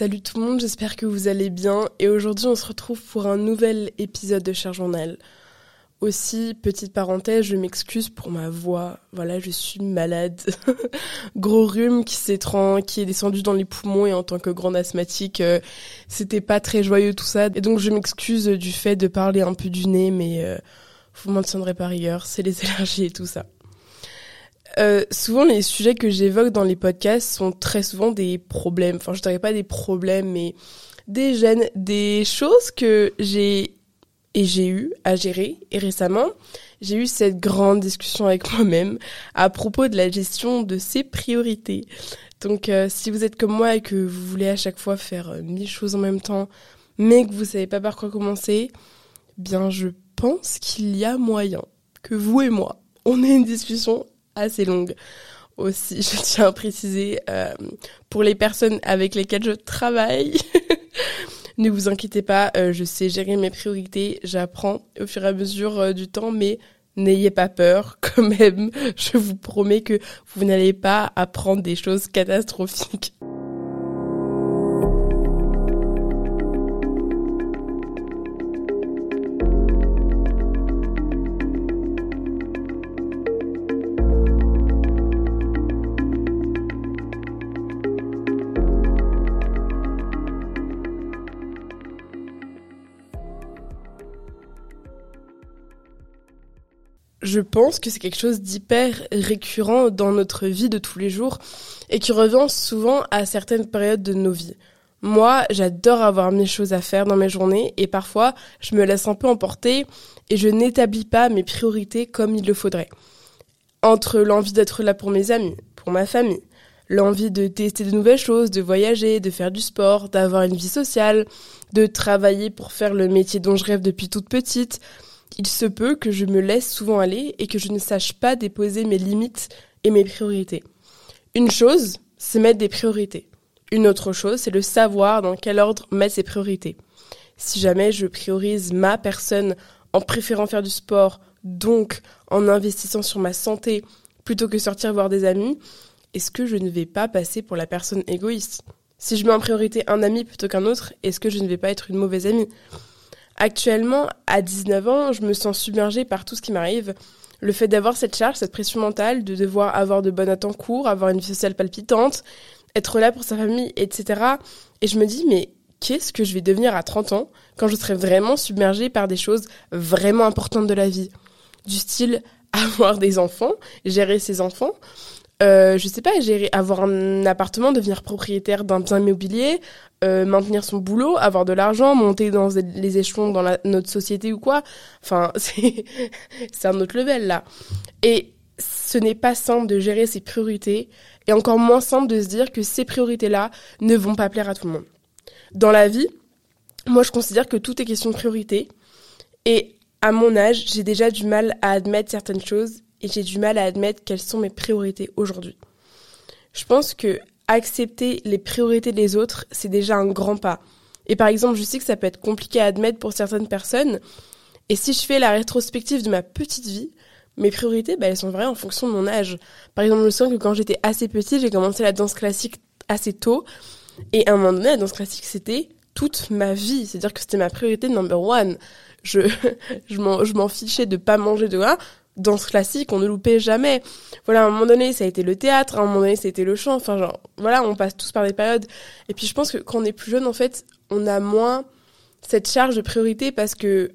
Salut tout le monde, j'espère que vous allez bien et aujourd'hui on se retrouve pour un nouvel épisode de Cher Journal. Aussi, petite parenthèse, je m'excuse pour ma voix. Voilà, je suis malade. Gros rhume qui s'est qui est descendu dans les poumons et en tant que grande asthmatique, euh, c'était pas très joyeux tout ça. Et donc je m'excuse du fait de parler un peu du nez, mais euh, vous m'en tiendrez par rigueur, c'est les allergies et tout ça. Euh, souvent, les sujets que j'évoque dans les podcasts sont très souvent des problèmes. Enfin, je dirais pas des problèmes, mais des gènes, des choses que j'ai et j'ai eu à gérer. Et récemment, j'ai eu cette grande discussion avec moi-même à propos de la gestion de ses priorités. Donc, euh, si vous êtes comme moi et que vous voulez à chaque fois faire euh, mille choses en même temps, mais que vous savez pas par quoi commencer, bien, je pense qu'il y a moyen que vous et moi, on ait une discussion assez longue aussi, je tiens à préciser, euh, pour les personnes avec lesquelles je travaille. ne vous inquiétez pas, euh, je sais gérer mes priorités, j'apprends au fur et à mesure euh, du temps, mais n'ayez pas peur quand même. Je vous promets que vous n'allez pas apprendre des choses catastrophiques. Je pense que c'est quelque chose d'hyper récurrent dans notre vie de tous les jours et qui revient souvent à certaines périodes de nos vies. Moi, j'adore avoir mes choses à faire dans mes journées et parfois je me laisse un peu emporter et je n'établis pas mes priorités comme il le faudrait. Entre l'envie d'être là pour mes amis, pour ma famille, l'envie de tester de nouvelles choses, de voyager, de faire du sport, d'avoir une vie sociale, de travailler pour faire le métier dont je rêve depuis toute petite, il se peut que je me laisse souvent aller et que je ne sache pas déposer mes limites et mes priorités. Une chose, c'est mettre des priorités. Une autre chose, c'est le savoir dans quel ordre mettre ses priorités. Si jamais je priorise ma personne en préférant faire du sport, donc en investissant sur ma santé plutôt que sortir voir des amis, est-ce que je ne vais pas passer pour la personne égoïste? Si je mets en priorité un ami plutôt qu'un autre, est-ce que je ne vais pas être une mauvaise amie? Actuellement, à 19 ans, je me sens submergée par tout ce qui m'arrive. Le fait d'avoir cette charge, cette pression mentale, de devoir avoir de bonnes notes en avoir une vie sociale palpitante, être là pour sa famille, etc. Et je me dis, mais qu'est-ce que je vais devenir à 30 ans quand je serai vraiment submergée par des choses vraiment importantes de la vie? Du style avoir des enfants, gérer ses enfants, euh, je sais pas, gérer, avoir un appartement, devenir propriétaire d'un bien immobilier, euh, maintenir son boulot, avoir de l'argent, monter dans les échelons dans notre société ou quoi. Enfin, c'est c'est un autre level là. Et ce n'est pas simple de gérer ses priorités et encore moins simple de se dire que ces priorités-là ne vont pas plaire à tout le monde. Dans la vie, moi je considère que tout est question de priorité et à mon âge, j'ai déjà du mal à admettre certaines choses et j'ai du mal à admettre quelles sont mes priorités aujourd'hui. Je pense que accepter les priorités des autres, c'est déjà un grand pas. Et par exemple, je sais que ça peut être compliqué à admettre pour certaines personnes. Et si je fais la rétrospective de ma petite vie, mes priorités, bah, elles sont vraies en fonction de mon âge. Par exemple, je sens que quand j'étais assez petite, j'ai commencé la danse classique assez tôt. Et à un moment donné, la danse classique, c'était toute ma vie. C'est-à-dire que c'était ma priorité number one. Je, je m'en fichais de pas manger de là danse classique, on ne loupait jamais. Voilà, à un moment donné, ça a été le théâtre, à un moment donné, ça a été le chant. Enfin, genre, voilà, on passe tous par des périodes. Et puis, je pense que quand on est plus jeune, en fait, on a moins cette charge de priorité parce que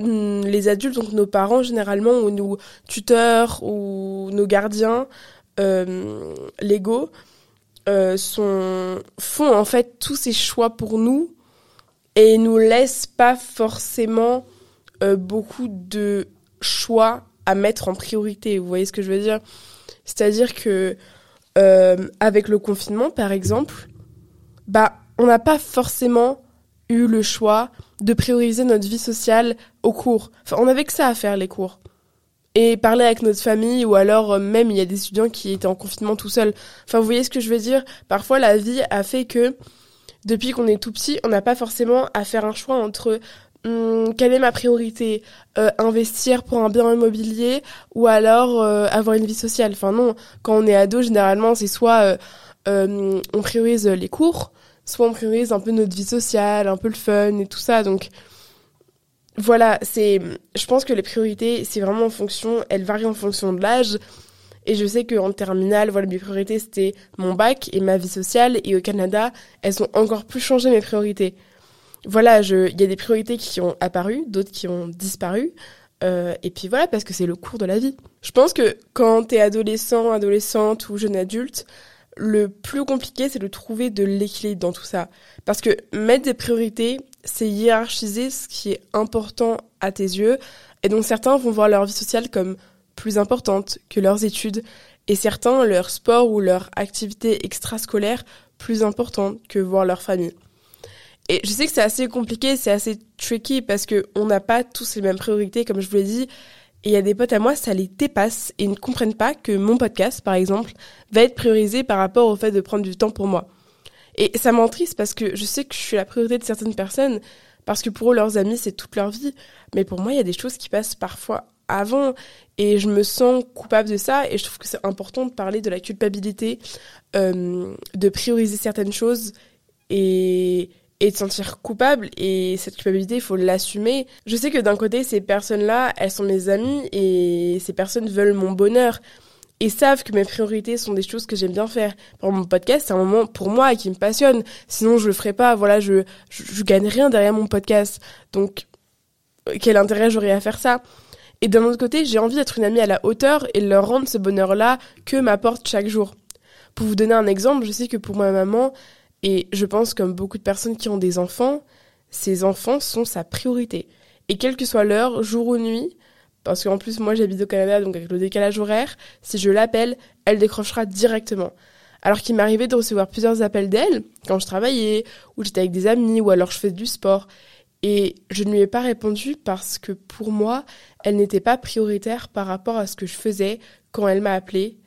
hmm, les adultes, donc nos parents généralement, ou nos tuteurs, ou nos gardiens euh, légaux, euh, sont, font en fait tous ces choix pour nous et nous laissent pas forcément euh, beaucoup de choix à mettre en priorité. Vous voyez ce que je veux dire? C'est-à-dire que euh, avec le confinement, par exemple, bah on n'a pas forcément eu le choix de prioriser notre vie sociale au cours. Enfin, on avait que ça à faire les cours. Et parler avec notre famille ou alors euh, même il y a des étudiants qui étaient en confinement tout seuls. Enfin, vous voyez ce que je veux dire? Parfois la vie a fait que depuis qu'on est tout petit, on n'a pas forcément à faire un choix entre Hum, quelle est ma priorité euh, Investir pour un bien immobilier ou alors euh, avoir une vie sociale? Enfin non, quand on est ado, généralement, c'est soit euh, on priorise les cours, soit on priorise un peu notre vie sociale, un peu le fun et tout ça. Donc voilà, c'est, je pense que les priorités, c'est vraiment en fonction, elles varient en fonction de l'âge. Et je sais qu'en terminale, voilà, mes priorités, c'était mon bac et ma vie sociale. Et au Canada, elles ont encore plus changé mes priorités. Voilà, il y a des priorités qui ont apparu, d'autres qui ont disparu. Euh, et puis voilà, parce que c'est le cours de la vie. Je pense que quand t'es adolescent, adolescente ou jeune adulte, le plus compliqué, c'est de trouver de l'équilibre dans tout ça. Parce que mettre des priorités, c'est hiérarchiser ce qui est important à tes yeux. Et donc certains vont voir leur vie sociale comme plus importante que leurs études. Et certains, leur sport ou leur activité extrascolaire plus importante que voir leur famille. Et je sais que c'est assez compliqué, c'est assez tricky parce que on n'a pas tous les mêmes priorités, comme je vous l'ai dit. Et il y a des potes à moi, ça les dépasse et ils ne comprennent pas que mon podcast, par exemple, va être priorisé par rapport au fait de prendre du temps pour moi. Et ça m'entriste parce que je sais que je suis la priorité de certaines personnes, parce que pour eux, leurs amis, c'est toute leur vie. Mais pour moi, il y a des choses qui passent parfois avant et je me sens coupable de ça et je trouve que c'est important de parler de la culpabilité, euh, de prioriser certaines choses et, et de sentir coupable et cette culpabilité il faut l'assumer. Je sais que d'un côté ces personnes-là, elles sont mes amies et ces personnes veulent mon bonheur et savent que mes priorités sont des choses que j'aime bien faire. Pour mon podcast, c'est un moment pour moi qui me passionne. Sinon, je le ferais pas. Voilà, je, je, je gagne rien derrière mon podcast. Donc, quel intérêt j'aurais à faire ça? Et d'un autre côté, j'ai envie d'être une amie à la hauteur et leur rendre ce bonheur-là que m'apporte chaque jour. Pour vous donner un exemple, je sais que pour ma maman, et je pense comme beaucoup de personnes qui ont des enfants, ces enfants sont sa priorité. Et quelle que soit l'heure, jour ou nuit, parce qu'en plus moi j'habite au Canada, donc avec le décalage horaire, si je l'appelle, elle décrochera directement. Alors qu'il m'arrivait de recevoir plusieurs appels d'elle quand je travaillais, ou j'étais avec des amis, ou alors je faisais du sport. Et je ne lui ai pas répondu parce que pour moi, elle n'était pas prioritaire par rapport à ce que je faisais quand elle m'a appelé.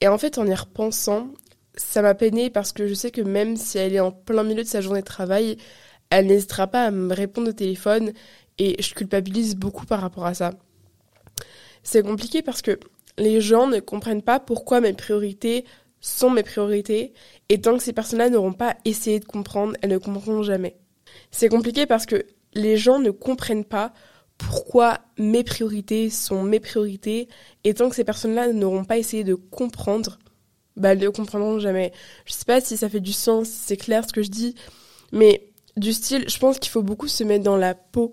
Et en fait, en y repensant, ça m'a peiné parce que je sais que même si elle est en plein milieu de sa journée de travail, elle n'hésitera pas à me répondre au téléphone et je culpabilise beaucoup par rapport à ça. C'est compliqué parce que les gens ne comprennent pas pourquoi mes priorités sont mes priorités et tant que ces personnes-là n'auront pas essayé de comprendre, elles ne comprendront jamais. C'est compliqué parce que les gens ne comprennent pas pourquoi mes priorités sont mes priorités et tant que ces personnes-là n'auront pas essayé de comprendre, bah, elles ne comprendront jamais. Je sais pas si ça fait du sens, si c'est clair ce que je dis, mais du style, je pense qu'il faut beaucoup se mettre dans la peau,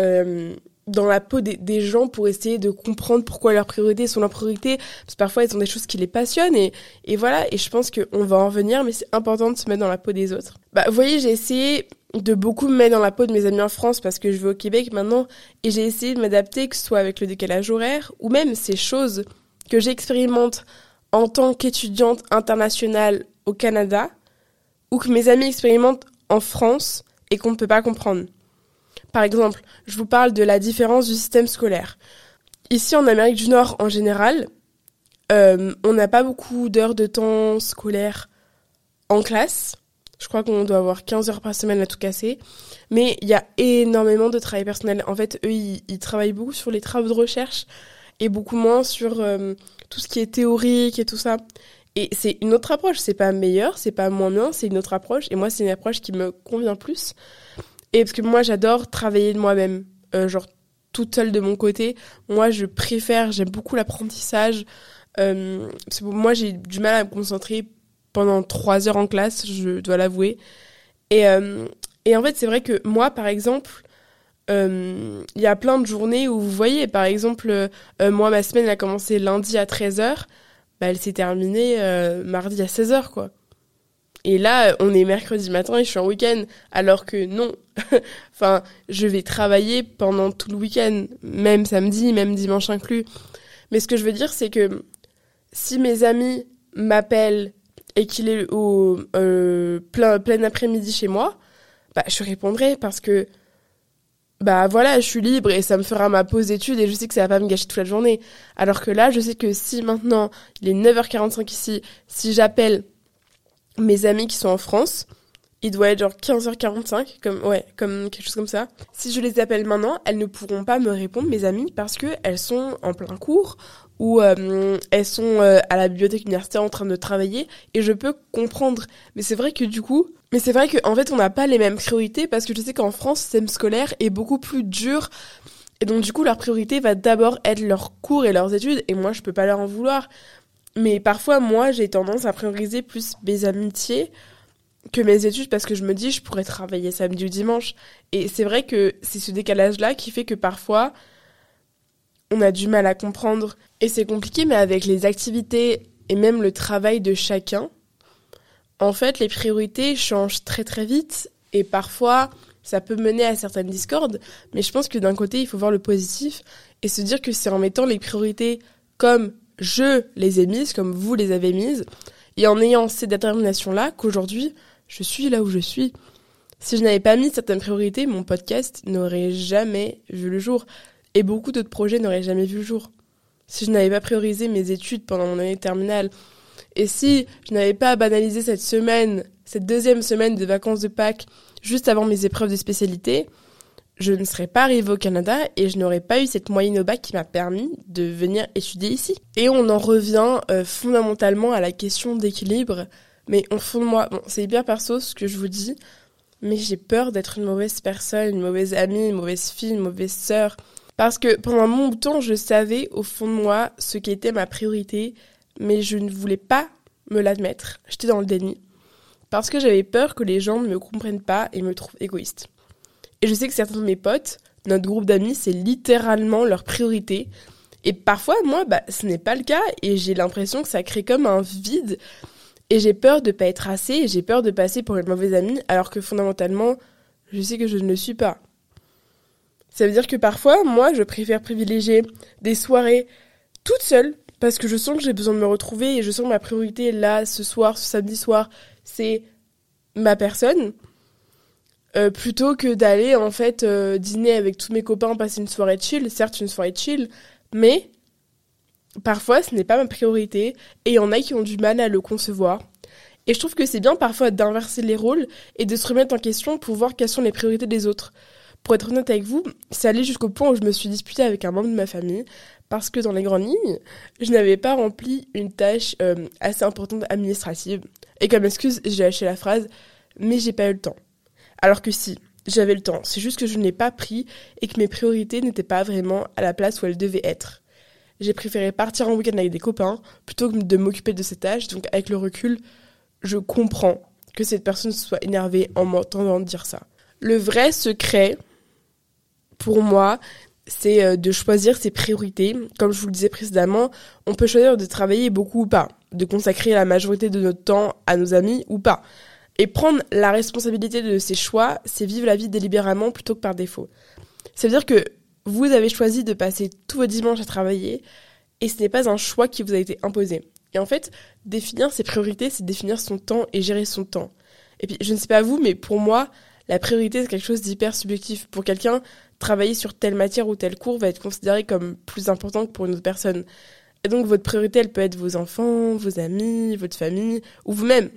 euh, dans la peau des, gens pour essayer de comprendre pourquoi leurs priorités sont leurs priorités, parce que parfois ils ont des choses qui les passionnent et, et voilà, et je pense qu'on va en revenir, mais c'est important de se mettre dans la peau des autres. Bah, vous voyez, j'ai essayé de beaucoup me mettre dans la peau de mes amis en France parce que je vais au Québec maintenant, et j'ai essayé de m'adapter, que ce soit avec le décalage horaire, ou même ces choses que j'expérimente en tant qu'étudiante internationale au Canada ou que mes amis expérimentent en France et qu'on ne peut pas comprendre. Par exemple, je vous parle de la différence du système scolaire. Ici en Amérique du Nord en général, euh, on n'a pas beaucoup d'heures de temps scolaire en classe. Je crois qu'on doit avoir 15 heures par semaine à tout casser. Mais il y a énormément de travail personnel. En fait, eux, ils, travaillent beaucoup sur les travaux de recherche et beaucoup moins sur euh, tout ce qui est théorique et tout ça. Et c'est une autre approche, c'est pas meilleur, c'est pas moins bien, c'est une autre approche. Et moi, c'est une approche qui me convient plus. Et parce que moi, j'adore travailler de moi-même, euh, genre toute seule de mon côté. Moi, je préfère, j'aime beaucoup l'apprentissage. Euh, moi, j'ai du mal à me concentrer pendant trois heures en classe, je dois l'avouer. Et, euh, et en fait, c'est vrai que moi, par exemple, il y a plein de journées où vous voyez, par exemple, euh, moi, ma semaine a commencé lundi à 13h, bah, elle s'est terminée euh, mardi à 16h, quoi. Et là, on est mercredi matin et je suis en week-end, alors que non. enfin, je vais travailler pendant tout le week-end, même samedi, même dimanche inclus. Mais ce que je veux dire, c'est que si mes amis m'appellent et qu'il est au plein, plein après-midi chez moi, bah, je répondrai parce que bah voilà, je suis libre et ça me fera ma pause d'études et je sais que ça va pas me gâcher toute la journée. Alors que là, je sais que si maintenant, il est 9h45 ici, si j'appelle mes amis qui sont en France, il doit être genre 15h45, comme, ouais, comme quelque chose comme ça. Si je les appelle maintenant, elles ne pourront pas me répondre, mes amies, parce que elles sont en plein cours ou euh, elles sont euh, à la bibliothèque universitaire en train de travailler et je peux comprendre. Mais c'est vrai que du coup, mais c'est vrai qu'en fait on n'a pas les mêmes priorités parce que je sais qu'en France, le système scolaire est beaucoup plus dur et donc du coup leur priorité va d'abord être leurs cours et leurs études et moi je peux pas leur en vouloir. Mais parfois moi j'ai tendance à prioriser plus mes amitiés que mes études parce que je me dis je pourrais travailler samedi ou dimanche et c'est vrai que c'est ce décalage là qui fait que parfois on a du mal à comprendre. Et c'est compliqué, mais avec les activités et même le travail de chacun, en fait, les priorités changent très très vite et parfois ça peut mener à certaines discordes. Mais je pense que d'un côté, il faut voir le positif et se dire que c'est en mettant les priorités comme je les ai mises, comme vous les avez mises, et en ayant ces déterminations-là qu'aujourd'hui, je suis là où je suis. Si je n'avais pas mis certaines priorités, mon podcast n'aurait jamais vu le jour et beaucoup d'autres projets n'auraient jamais vu le jour. Si je n'avais pas priorisé mes études pendant mon année terminale, et si je n'avais pas banalisé cette semaine, cette deuxième semaine de vacances de Pâques, juste avant mes épreuves de spécialité, je ne serais pas arrivée au Canada et je n'aurais pas eu cette moyenne au bac qui m'a permis de venir étudier ici. Et on en revient euh, fondamentalement à la question d'équilibre. Mais au fond de moi, bon, c'est hyper perso ce que je vous dis, mais j'ai peur d'être une mauvaise personne, une mauvaise amie, une mauvaise fille, une mauvaise sœur. Parce que pendant mon temps, je savais au fond de moi ce qui était ma priorité, mais je ne voulais pas me l'admettre. J'étais dans le déni. Parce que j'avais peur que les gens ne me comprennent pas et me trouvent égoïste. Et je sais que certains de mes potes, notre groupe d'amis, c'est littéralement leur priorité. Et parfois, moi, bah, ce n'est pas le cas et j'ai l'impression que ça crée comme un vide. Et j'ai peur de pas être assez, j'ai peur de passer pour une mauvaise amie, alors que fondamentalement, je sais que je ne le suis pas. Ça veut dire que parfois, moi, je préfère privilégier des soirées toute seule parce que je sens que j'ai besoin de me retrouver et je sens que ma priorité là, ce soir, ce samedi soir, c'est ma personne. Euh, plutôt que d'aller en fait euh, dîner avec tous mes copains, passer une soirée chill, certes une soirée chill, mais parfois ce n'est pas ma priorité et il y en a qui ont du mal à le concevoir. Et je trouve que c'est bien parfois d'inverser les rôles et de se remettre en question pour voir quelles sont les priorités des autres. Pour être honnête avec vous, c'est allé jusqu'au point où je me suis disputée avec un membre de ma famille parce que dans les grandes lignes, je n'avais pas rempli une tâche euh, assez importante administrative. Et comme excuse, j'ai lâché la phrase mais j'ai pas eu le temps. Alors que si, j'avais le temps, c'est juste que je ne l'ai pas pris et que mes priorités n'étaient pas vraiment à la place où elles devaient être. J'ai préféré partir en week-end avec des copains plutôt que de m'occuper de cette tâche, donc avec le recul, je comprends que cette personne soit énervée en m'entendant dire ça. Le vrai secret, pour moi, c'est euh, de choisir ses priorités. Comme je vous le disais précédemment, on peut choisir de travailler beaucoup ou pas, de consacrer la majorité de notre temps à nos amis ou pas. Et prendre la responsabilité de ses choix, c'est vivre la vie délibérément plutôt que par défaut. Ça veut dire que vous avez choisi de passer tous vos dimanches à travailler et ce n'est pas un choix qui vous a été imposé. Et en fait, définir ses priorités, c'est définir son temps et gérer son temps. Et puis, je ne sais pas vous, mais pour moi, la priorité, c'est quelque chose d'hyper subjectif. Pour quelqu'un, travailler sur telle matière ou tel cours va être considéré comme plus important que pour une autre personne. Et donc, votre priorité, elle peut être vos enfants, vos amis, votre famille, ou vous-même.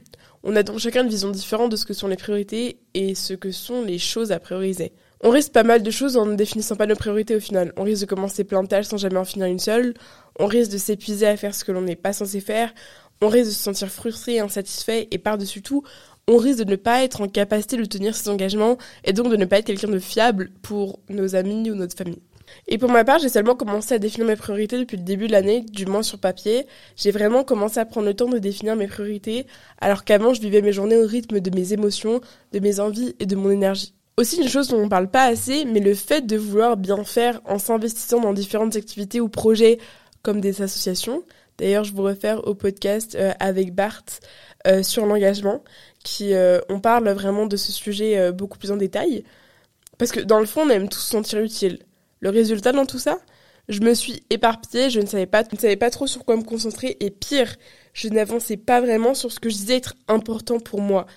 On a donc chacun une vision différente de ce que sont les priorités et ce que sont les choses à prioriser. On risque pas mal de choses en ne définissant pas nos priorités au final. On risque de commencer plein de tâches sans jamais en finir une seule. On risque de s'épuiser à faire ce que l'on n'est pas censé faire. On risque de se sentir frustré insatisfait. Et par-dessus tout, on risque de ne pas être en capacité de tenir ses engagements et donc de ne pas être quelqu'un de fiable pour nos amis ou notre famille. Et pour ma part, j'ai seulement commencé à définir mes priorités depuis le début de l'année, du moins sur papier. J'ai vraiment commencé à prendre le temps de définir mes priorités, alors qu'avant, je vivais mes journées au rythme de mes émotions, de mes envies et de mon énergie. Aussi, une chose dont on ne parle pas assez, mais le fait de vouloir bien faire en s'investissant dans différentes activités ou projets comme des associations. D'ailleurs, je vous réfère au podcast euh, avec Bart euh, sur l'engagement, qui euh, on parle vraiment de ce sujet euh, beaucoup plus en détail. Parce que dans le fond, on aime tous se sentir utile. Le résultat dans tout ça, je me suis éparpillée, je ne savais pas, ne savais pas trop sur quoi me concentrer, et pire, je n'avançais pas vraiment sur ce que je disais être important pour moi.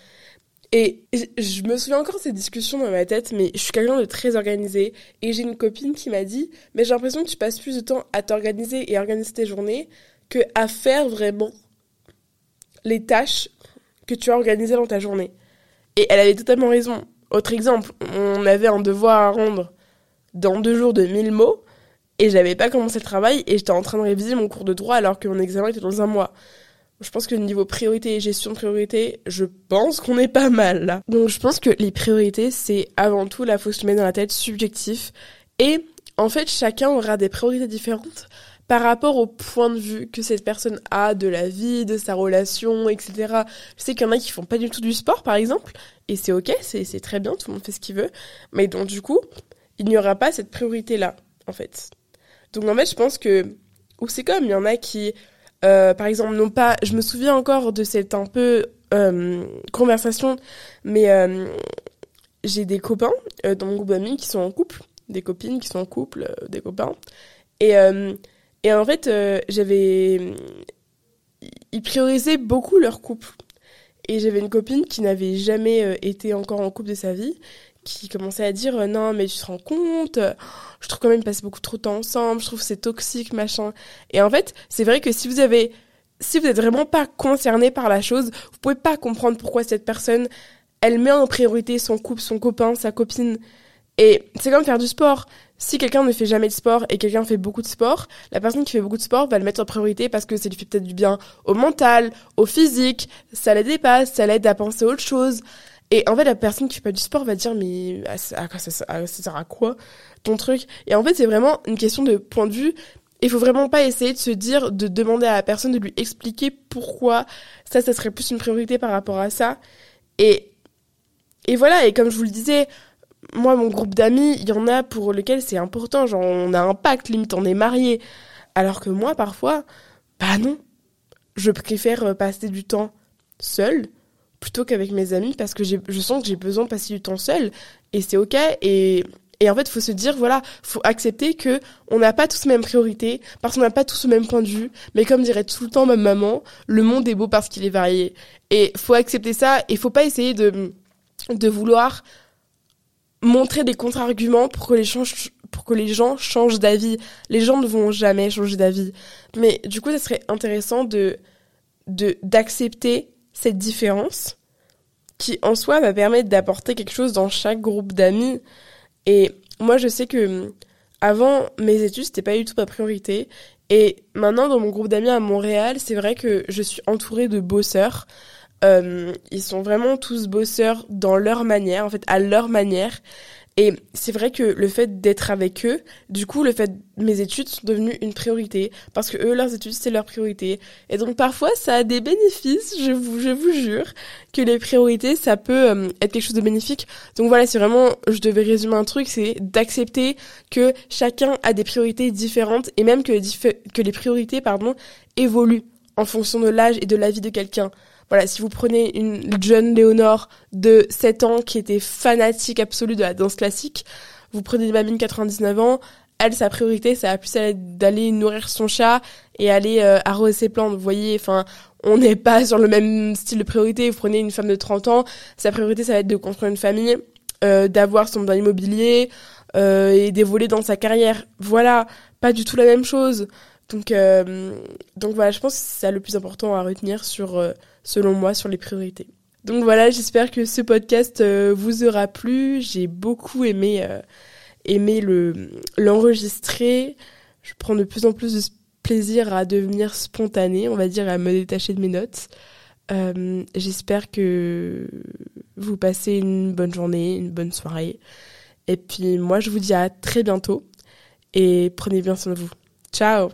Et je me souviens encore de ces discussions dans ma tête, mais je suis quelqu'un de très organisé, et j'ai une copine qui m'a dit, mais j'ai l'impression que tu passes plus de temps à t'organiser et organiser tes journées que à faire vraiment les tâches que tu as organisées dans ta journée. Et elle avait totalement raison. Autre exemple, on avait un devoir à rendre dans deux jours de 1000 mots, et j'avais pas commencé le travail et j'étais en train de réviser mon cours de droit alors que mon examen était dans un mois. Je pense que niveau priorité et gestion de priorité, je pense qu'on est pas mal là. Donc je pense que les priorités, c'est avant tout, là, faut se mettre dans la tête subjectif. Et en fait, chacun aura des priorités différentes par rapport au point de vue que cette personne a de la vie, de sa relation, etc. Je sais qu'il y en a qui font pas du tout du sport, par exemple, et c'est ok, c'est très bien, tout le monde fait ce qu'il veut. Mais donc du coup, il n'y aura pas cette priorité-là, en fait. Donc en fait, je pense que, ou c'est comme, il y en a qui euh, par exemple, non pas, je me souviens encore de cette un peu euh, conversation, mais euh, j'ai des copains dans mon groupe d'amis qui sont en couple, des copines qui sont en couple, des copains, et et en fait, j'avais, ils priorisaient beaucoup leur couple, et j'avais une copine qui n'avait jamais été encore en couple de sa vie, qui commençait à dire non mais tu te rends compte je trouve quand même passer beaucoup trop de temps ensemble je trouve c'est toxique machin. Et en fait c'est vrai que si vous avez si vous êtes vraiment pas concerné par la chose vous pouvez pas comprendre pourquoi cette personne elle met en priorité son couple son copain sa copine. Et c'est comme faire du sport si quelqu'un ne fait jamais de sport et quelqu'un fait beaucoup de sport, la personne qui fait beaucoup de sport va le mettre en priorité parce que ça lui fait peut-être du bien au mental, au physique, ça la dépasse, ça l'aide à penser à autre chose. Et en fait, la personne qui fait pas du sport va dire, mais ah, ça, ça, sert à quoi ton truc? Et en fait, c'est vraiment une question de point de vue. Il faut vraiment pas essayer de se dire, de demander à la personne de lui expliquer pourquoi ça, ça serait plus une priorité par rapport à ça. Et, et voilà, et comme je vous le disais, moi, mon groupe d'amis, il y en a pour lesquels c'est important, genre on a un pacte, limite on est mariés. Alors que moi, parfois, bah non. Je préfère passer du temps seul plutôt qu'avec mes amis parce que je sens que j'ai besoin de passer du temps seul et c'est ok et et en fait, faut se dire, voilà, faut accepter que on n'a pas tous les mêmes priorités, parce qu'on n'a pas tous le même point de vue. Mais comme dirait tout le temps ma maman, le monde est beau parce qu'il est varié. Et faut accepter ça, et faut pas essayer de vouloir montrer des contre-arguments pour que les gens, changent d'avis. Les gens ne vont jamais changer d'avis. Mais du coup, ça serait intéressant de, d'accepter cette différence qui en soi va permettre d'apporter quelque chose dans chaque groupe d'amis. Et moi, je sais que avant mes études, c'était pas du tout ma priorité. Et maintenant, dans mon groupe d'amis à Montréal, c'est vrai que je suis entourée de bosseurs. Euh, ils sont vraiment tous bosseurs dans leur manière, en fait, à leur manière. Et c'est vrai que le fait d'être avec eux, du coup, le fait mes études sont devenues une priorité parce que eux, leurs études, c'est leur priorité. Et donc parfois, ça a des bénéfices. Je vous, je vous jure que les priorités, ça peut euh, être quelque chose de bénéfique. Donc voilà, c'est vraiment, je devais résumer un truc, c'est d'accepter que chacun a des priorités différentes et même que, que les priorités, pardon, évoluent en fonction de l'âge et de la vie de quelqu'un. Voilà, si vous prenez une jeune Léonore de 7 ans qui était fanatique absolue de la danse classique, vous prenez une mamie de 99 ans, elle, sa priorité, ça a plus d'aller nourrir son chat et aller euh, arroser ses plantes. Vous voyez, enfin, on n'est pas sur le même style de priorité. Vous prenez une femme de 30 ans, sa priorité, ça va être de construire une famille, euh, d'avoir son bien immobilier euh, et d'évoluer dans sa carrière. Voilà, pas du tout la même chose. Donc, euh, donc voilà, je pense que c'est ça le plus important à retenir sur, euh, selon moi, sur les priorités. Donc voilà, j'espère que ce podcast euh, vous aura plu. J'ai beaucoup aimé, aimé le, l'enregistrer. Je prends de plus en plus de plaisir à devenir spontané, on va dire, à me détacher de mes notes. j'espère que vous passez une bonne journée, une bonne soirée. Et puis moi, je vous dis à très bientôt et prenez bien soin de vous. Ciao